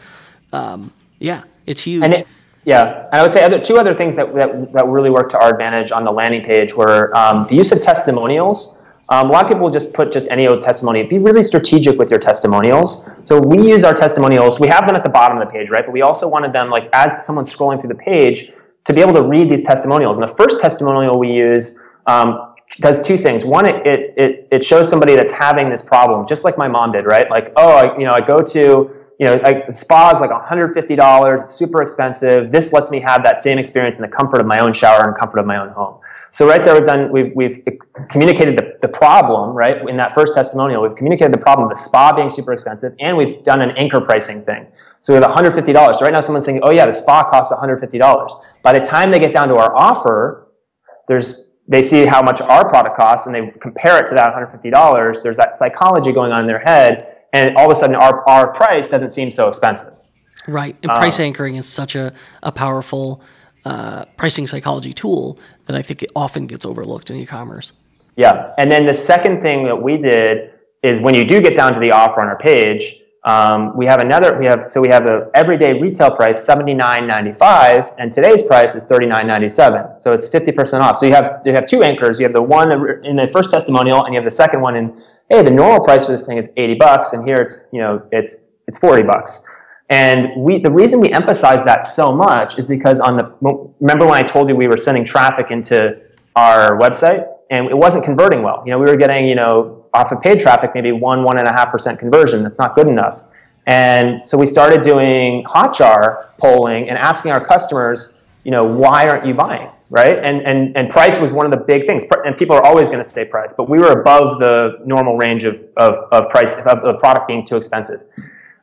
A: Um, yeah, it's huge.
B: And it, yeah, and I would say other, two other things that, that, that really worked to our advantage on the landing page were um, the use of testimonials. Um, a lot of people will just put just any old testimony. Be really strategic with your testimonials. So we use our testimonials. We have them at the bottom of the page, right? But we also wanted them, like as someone's scrolling through the page, to be able to read these testimonials. And the first testimonial we use um, does two things. One, it, it, it it shows somebody that's having this problem, just like my mom did, right? Like, oh, I, you know, I go to you know, like the spa is like $150, it's super expensive. This lets me have that same experience in the comfort of my own shower and comfort of my own home. So right there, we've done, we've, we've communicated the, the problem, right? In that first testimonial, we've communicated the problem of the spa being super expensive, and we've done an anchor pricing thing. So we have $150. So right now, someone's saying, oh yeah, the spa costs $150. By the time they get down to our offer, there's, they see how much our product costs, and they compare it to that $150. There's that psychology going on in their head, and all of a sudden, our, our price doesn't seem so expensive.
A: Right. And price um, anchoring is such a, a powerful uh, pricing psychology tool that I think it often gets overlooked in e-commerce.
B: Yeah, and then the second thing that we did is when you do get down to the offer on our page, um, we have another. We have so we have a everyday retail price seventy nine ninety five, and today's price is thirty nine ninety seven. So it's fifty percent off. So you have you have two anchors. You have the one in the first testimonial, and you have the second one in. Hey, the normal price for this thing is eighty bucks, and here it's you know it's it's forty bucks. And we, the reason we emphasize that so much is because on the, remember when I told you we were sending traffic into our website and it wasn't converting well. You know, we were getting, you know, off of paid traffic, maybe one, one and a half percent conversion. That's not good enough. And so we started doing Hotjar polling and asking our customers, you know, why aren't you buying? Right? And, and, and price was one of the big things. And people are always going to say price, but we were above the normal range of, of, of price, of the product being too expensive.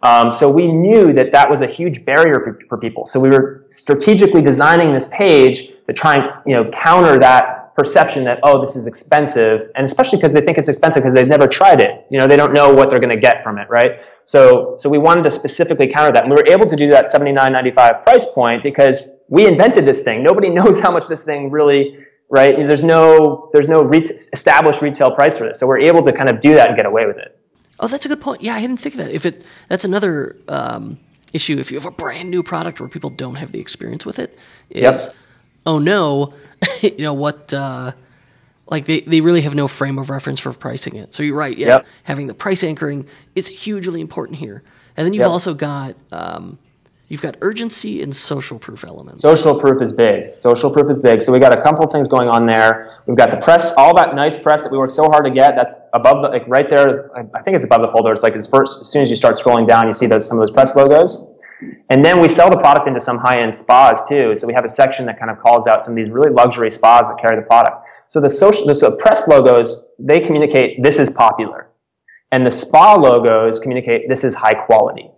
B: Um, so we knew that that was a huge barrier for, for people. So we were strategically designing this page to try and you know counter that perception that oh this is expensive, and especially because they think it's expensive because they've never tried it. You know they don't know what they're going to get from it, right? So so we wanted to specifically counter that, and we were able to do that seventy nine ninety five price point because we invented this thing. Nobody knows how much this thing really right? There's no there's no re- established retail price for this, so we're able to kind of do that and get away with it.
A: Oh, that's a good point. Yeah, I didn't think of that. If it that's another um, issue. If you have a brand new product where people don't have the experience with it, is yep. oh no, you know what? Uh, like they, they really have no frame of reference for pricing it. So you're right. Yeah, yep. having the price anchoring is hugely important here. And then you've yep. also got um, You've got urgency and social proof elements.
B: Social proof is big. Social proof is big. So we got a couple things going on there. We've got the press, all that nice press that we worked so hard to get. That's above the, like right there. I think it's above the folder. It's like it's first, as soon as you start scrolling down, you see those, some of those press logos. And then we sell the product into some high-end spas too. So we have a section that kind of calls out some of these really luxury spas that carry the product. So the social, the press logos, they communicate this is popular. And the spa logos communicate this is high quality.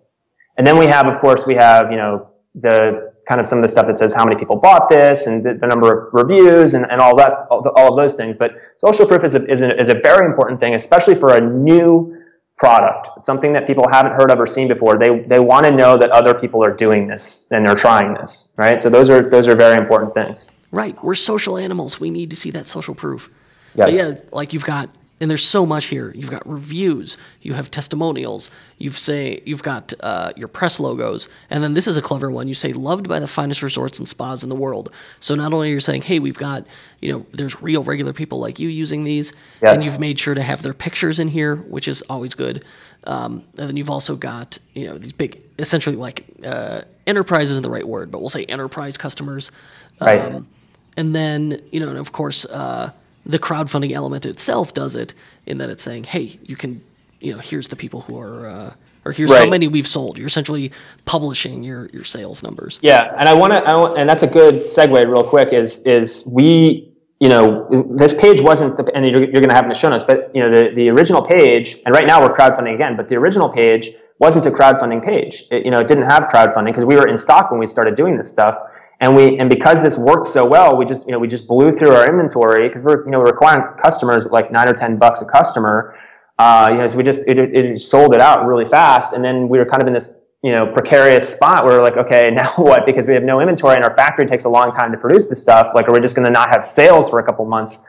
B: And then we have, of course, we have, you know, the kind of some of the stuff that says how many people bought this and the, the number of reviews and, and all that, all, the, all, of those things. But social proof is a, is, a, is a very important thing, especially for a new product, something that people haven't heard of or seen before. They, they want to know that other people are doing this and they're trying this, right? So those are, those are very important things.
A: Right. We're social animals. We need to see that social proof.
B: Yes. But yeah,
A: like you've got and there's so much here. You've got reviews, you have testimonials, you've say you've got uh, your press logos, and then this is a clever one. You say loved by the finest resorts and spas in the world. So not only are you saying, hey, we've got you know there's real regular people like you using these, yes. and you've made sure to have their pictures in here, which is always good. Um, and then you've also got you know these big, essentially like uh, enterprise isn't the right word, but we'll say enterprise customers.
B: Right. Um,
A: and then you know, and of course. Uh, the crowdfunding element itself does it in that it's saying, hey, you can, you know, here's the people who are, uh, or here's right. how many we've sold. You're essentially publishing your your sales numbers.
B: Yeah, and I want to, and that's a good segue, real quick. Is is we, you know, this page wasn't, the, and you're, you're going to have in the show notes, but you know, the the original page, and right now we're crowdfunding again, but the original page wasn't a crowdfunding page. It, you know, it didn't have crowdfunding because we were in stock when we started doing this stuff. And we and because this worked so well, we just you know we just blew through our inventory because we're you know requiring customers like nine or ten bucks a customer. Uh, you know, so we just it, it sold it out really fast, and then we were kind of in this you know precarious spot where we're like, okay, now what? Because we have no inventory and our factory takes a long time to produce the stuff. Like, are we just going to not have sales for a couple months?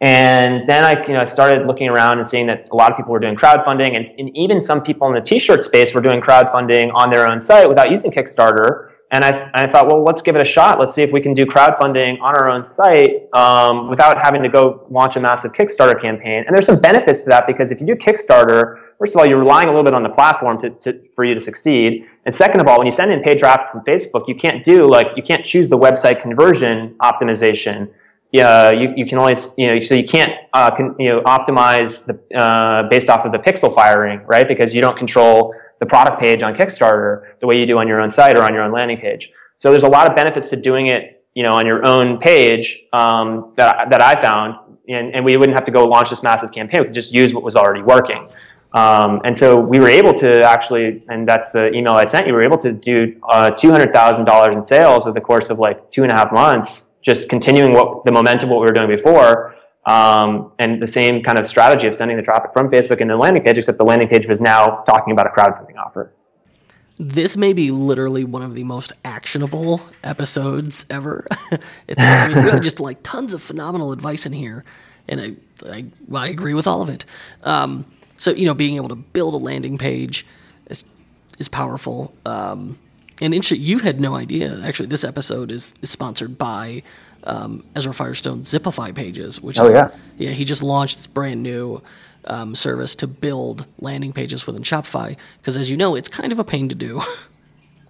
B: And then I, you know, I started looking around and seeing that a lot of people were doing crowdfunding, and, and even some people in the T-shirt space were doing crowdfunding on their own site without using Kickstarter. And I, I thought, well, let's give it a shot. Let's see if we can do crowdfunding on our own site um, without having to go launch a massive Kickstarter campaign. And there's some benefits to that because if you do Kickstarter, first of all, you're relying a little bit on the platform to, to, for you to succeed. And second of all, when you send in paid traffic from Facebook, you can't do like, you can't choose the website conversion optimization. Yeah, you, you can only, you know, so you can't, uh, you know, optimize the, uh, based off of the pixel firing, right? Because you don't control the product page on Kickstarter the way you do on your own site or on your own landing page. So there's a lot of benefits to doing it you know, on your own page um, that, that I found, and, and we wouldn't have to go launch this massive campaign. We could just use what was already working. Um, and so we were able to actually, and that's the email I sent you, we were able to do uh, $200,000 in sales over the course of like two and a half months, just continuing what the momentum what we were doing before. Um, and the same kind of strategy of sending the traffic from Facebook into the landing page, except the landing page was now talking about a crowdfunding offer.
A: This may be literally one of the most actionable episodes ever. just like tons of phenomenal advice in here, and I, I, I agree with all of it. Um, so you know, being able to build a landing page is is powerful. Um, and you had no idea. Actually, this episode is, is sponsored by um, Ezra Firestone Zipify pages, which
B: oh,
A: is
B: yeah.
A: yeah he just launched this brand new um, service to build landing pages within Shopify because, as you know, it's kind of a pain to do.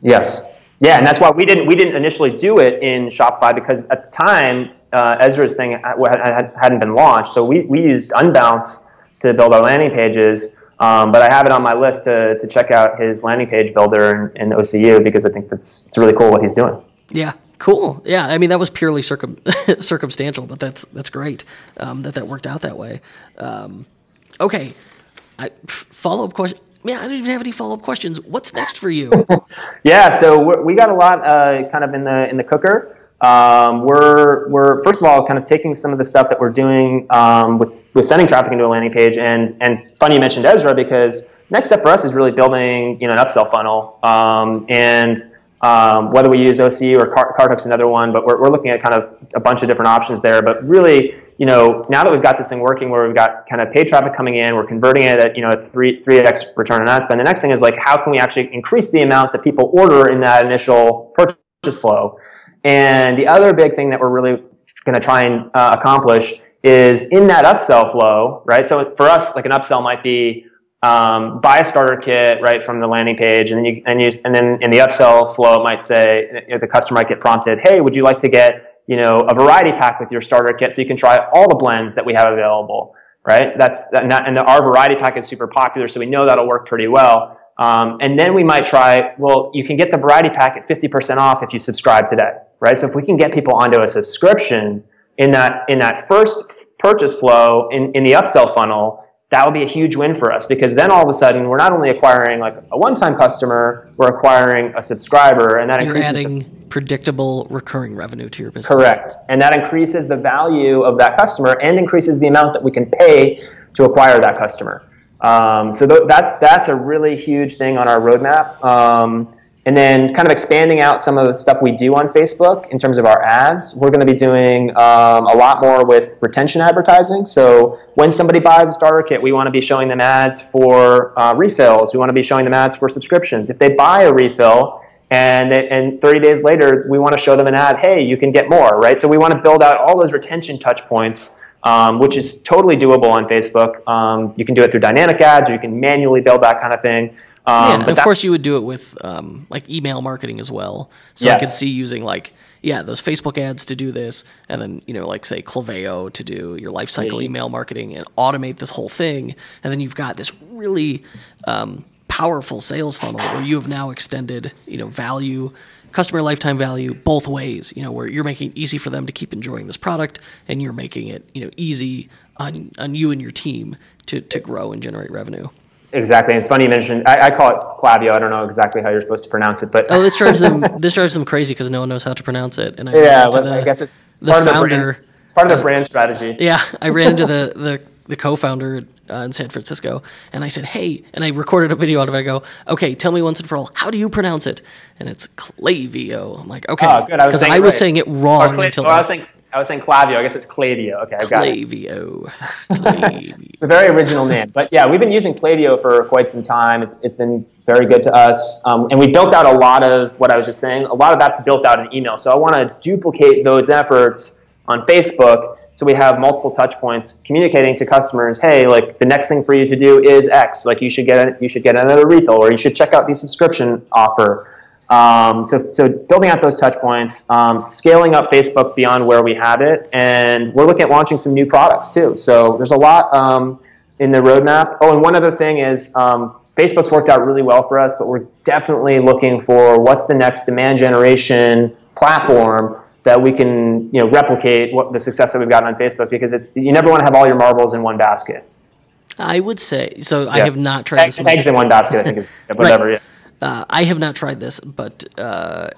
B: Yes. Yeah, and that's why we didn't we didn't initially do it in Shopify because at the time uh, Ezra's thing hadn't been launched, so we, we used Unbounce to build our landing pages. Um, but I have it on my list to, to check out his landing page builder in, in OCU because I think that's it's really cool what he's doing.
A: Yeah, cool. Yeah, I mean that was purely circum- circumstantial, but that's that's great um, that that worked out that way. Um, okay, follow up question. Man, I don't even have any follow up questions. What's next for you?
B: yeah, so we got a lot uh, kind of in the in the cooker. Um, we're we're first of all kind of taking some of the stuff that we're doing um, with with sending traffic into a landing page, and and funny you mentioned Ezra because next step for us is really building you know an upsell funnel, um, and um, whether we use OCU or Car- another one, but we're we're looking at kind of a bunch of different options there. But really, you know, now that we've got this thing working, where we've got kind of paid traffic coming in, we're converting it at you know a three three x return on ad spend. The next thing is like how can we actually increase the amount that people order in that initial purchase flow and the other big thing that we're really going to try and uh, accomplish is in that upsell flow, right? So for us, like an upsell might be um, buy a starter kit right from the landing page, and then you and you and then in the upsell flow, it might say you know, the customer might get prompted, "Hey, would you like to get you know a variety pack with your starter kit so you can try all the blends that we have available?" Right? That's and, that, and our variety pack is super popular, so we know that'll work pretty well. Um, and then we might try, well, you can get the variety pack at 50% off if you subscribe today, right? So if we can get people onto a subscription in that, in that first purchase flow in, in the upsell funnel, that would be a huge win for us because then all of a sudden we're not only acquiring like a one-time customer, we're acquiring a subscriber, and that
A: You're
B: increases
A: adding
B: the,
A: predictable recurring revenue to your business.
B: Correct, and that increases the value of that customer and increases the amount that we can pay to acquire that customer. Um, so th- that's that's a really huge thing on our roadmap. Um, and then kind of expanding out some of the stuff we do on Facebook in terms of our ads. We're going to be doing um, a lot more with retention advertising. So when somebody buys a starter kit, we want to be showing them ads for uh, refills. We want to be showing them ads for subscriptions. If they buy a refill and and 30 days later, we want to show them an ad. Hey, you can get more, right? So we want to build out all those retention touch points um, which is totally doable on Facebook. Um, you can do it through dynamic ads, or you can manually build that kind of thing.
A: Um, yeah, and of course you would do it with um, like email marketing as well. So yes. I could see using like yeah those Facebook ads to do this, and then you know like say Klaviyo to do your lifecycle email marketing and automate this whole thing, and then you've got this really um, powerful sales funnel where you have now extended you know value customer lifetime value both ways, you know, where you're making it easy for them to keep enjoying this product and you're making it, you know, easy on, on you and your team to, to grow and generate revenue.
B: Exactly. And it's funny you mentioned, I, I, call it Clavio. I don't know exactly how you're supposed to pronounce it, but.
A: oh, this drives them, this drives them crazy because no one knows how to pronounce it.
B: And I yeah, but the, I guess it's, it's the part founder. Of the brand, it's part of their uh, brand strategy.
A: Yeah. I ran into the, the, the co-founder uh, in San Francisco, and I said, "Hey," and I recorded a video out of it. I go, "Okay, tell me once and for all, how do you pronounce it?" And it's Clavio. I'm like, "Okay," because oh, I, I, was saying it wrong
B: Cla-
A: until.
B: Oh, I was saying I was saying Klaviyo. I guess it's Klaviyo. Okay, I've got
A: Klaviyo.
B: it. It's a very original name, but yeah, we've been using Klaviyo for quite some time. It's it's been very good to us, um, and we built out a lot of what I was just saying. A lot of that's built out in email. So I want to duplicate those efforts on Facebook so we have multiple touch points communicating to customers, hey, like the next thing for you to do is X. Like you should get you should get another refill, or you should check out the subscription offer. Um, so, so building out those touch points, um, scaling up Facebook beyond where we have it, and we're looking at launching some new products too. So there's a lot um, in the roadmap. Oh, and one other thing is um, Facebook's worked out really well for us, but we're definitely looking for what's the next demand generation platform that we can you know replicate what the success that we've gotten on Facebook because it's you never want to have all your marbles in one basket.
A: I would say so. I have not tried
B: eggs, eggs in one basket. I think whatever.
A: Right.
B: Yeah.
A: Uh, I have not tried this, but uh,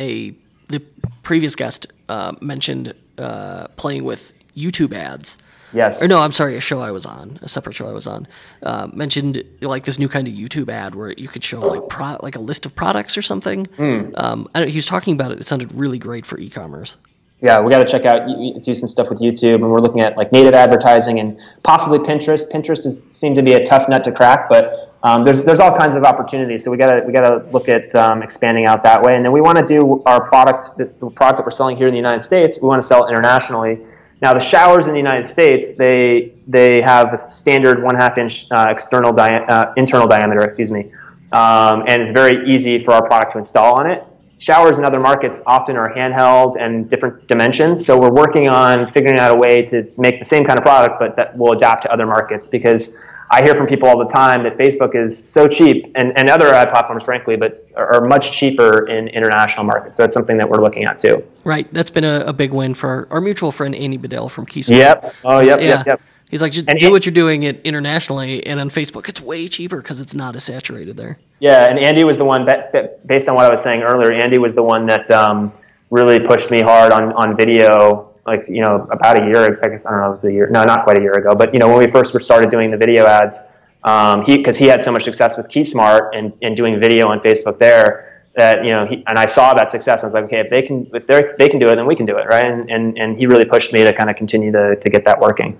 A: a the previous guest uh, mentioned uh, playing with YouTube ads.
B: Yes.
A: Or no, I'm sorry, a show I was on, a separate show I was on, uh, mentioned like this new kind of YouTube ad where you could show like pro- like a list of products or something.
B: Hmm.
A: Um, I don't, he was talking about it. It sounded really great for e-commerce.
B: yeah, we got to check out do some stuff with YouTube, and we're looking at like native advertising and possibly Pinterest. Pinterest is seemed to be a tough nut to crack, but um, there's there's all kinds of opportunities. So we gotta we gotta look at um, expanding out that way, and then we want to do our product, the, the product that we're selling here in the United States. We want to sell it internationally. Now the showers in the United States, they they have a standard one half inch uh, external dia- uh, internal diameter, excuse me, um, and it's very easy for our product to install on it showers in other markets often are handheld and different dimensions. So we're working on figuring out a way to make the same kind of product, but that will adapt to other markets because I hear from people all the time that Facebook is so cheap and, and other ad platforms, frankly, but are, much cheaper in international markets. So that's something that we're looking at too.
A: Right, that's been a, a big win for our, our mutual friend Andy Bedell from KeySmart.
B: Yep. Oh, yep,
A: yeah.
B: yep, yep.
A: He's like, just
B: And
A: do
B: it-
A: what you're doing it internationally, and on Facebook, it's way cheaper because it's not as saturated there.
B: Yeah, and Andy was the one that, that based on what I was saying earlier, Andy was the one that um, really pushed me hard on, on video. Like you know, about a year. Ago, I guess I don't know. It was a year. No, not quite a year ago. But you know, when we first were started doing the video ads, um, he because he had so much success with KeySmart and, and doing video on Facebook there that you know, he, and I saw that success. I was like, okay, if they can, if they they can do it, then we can do it, right? And and, and he really pushed me to kind of continue to, to get that working.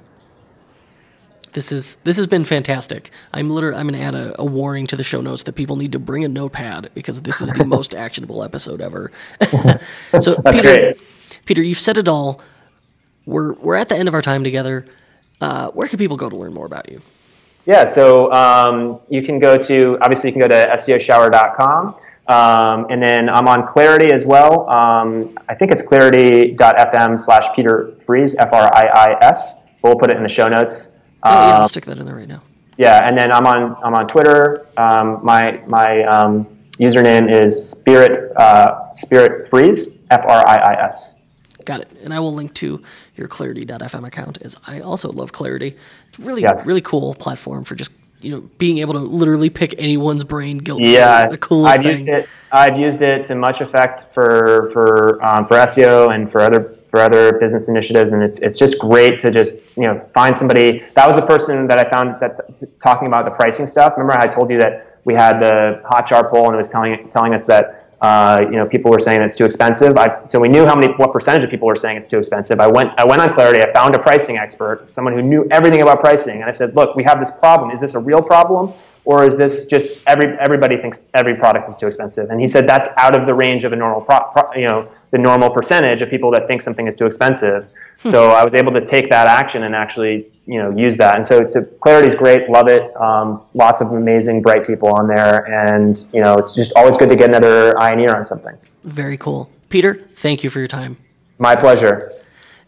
A: This is this has been fantastic. I'm literally I'm going to add a, a warning to the show notes that people need to bring a notepad because this is the most actionable episode ever. so
B: That's
A: Peter,
B: great.
A: Peter, you've said it all. We're we're at the end of our time together. Uh, where can people go to learn more about you?
B: Yeah, so um, you can go to, obviously, you can go to ESSIOshower.com. Um, and then I'm on Clarity as well. Um, I think it's clarity.fm slash Peter Friis, F R I I S. We'll put it in the show notes.
A: Oh yeah,
B: Um,
A: I'll stick that in there right now.
B: yeah, and then I'm on I'm on Twitter. Um, my my um, username is Spirit uh, Spirit Friis F R I I S.
A: Got it. And I will link to your Clarity.fm account as I also love Clarity. It's really
B: Yes.
A: really cool platform for just you know being able to literally pick anyone's brain guilt.
B: Yeah,
A: the coolest
B: I've
A: thing.
B: used it. I've used it to much effect for for um, for SEO and for other for other business initiatives, and it's it's just great to just you know find somebody. That was the person that I found that talking about the pricing stuff. Remember, I told you that we had the Hotjar poll, and it was telling telling us that. Uh, you know, people were saying it's too expensive. I, so we knew how many, what percentage of people were saying it's too expensive. I went, I went on Clarity. I found a pricing expert, someone who knew everything about pricing, and I said, "Look, we have this problem. Is this a real problem, or is this just every everybody thinks every product is too expensive?" And he said that's out of the range of a normal, pro, pro, you know, the normal percentage of people that think something is too expensive. so I was able to take that action and actually, you know, use that. And so, so Clarity's great. Love it. Um, lots of amazing, bright people on there, and you know, it's just always good to get another eye and ear on something.
A: Very cool. Peter, thank you for your time.
B: My pleasure.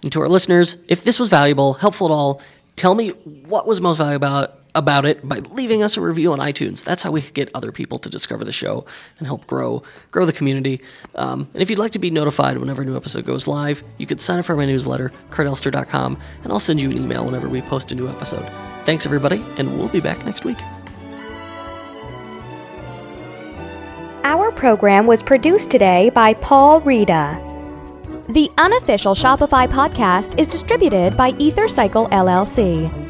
A: And to our listeners, if this was valuable, helpful at all, tell me what was most valuable about, about it by leaving us a review on iTunes. That's how we get other people to discover the show and help grow grow the community. Um, and if you'd like to be notified whenever a new episode goes live, you could sign up for my newsletter, kurtelster.com, and I'll send you an email whenever we post a new episode. Thanks, everybody, and we'll be back next week.
C: Our program was produced today by Paul Reda. The unofficial Shopify podcast is distributed by EtherCycle LLC.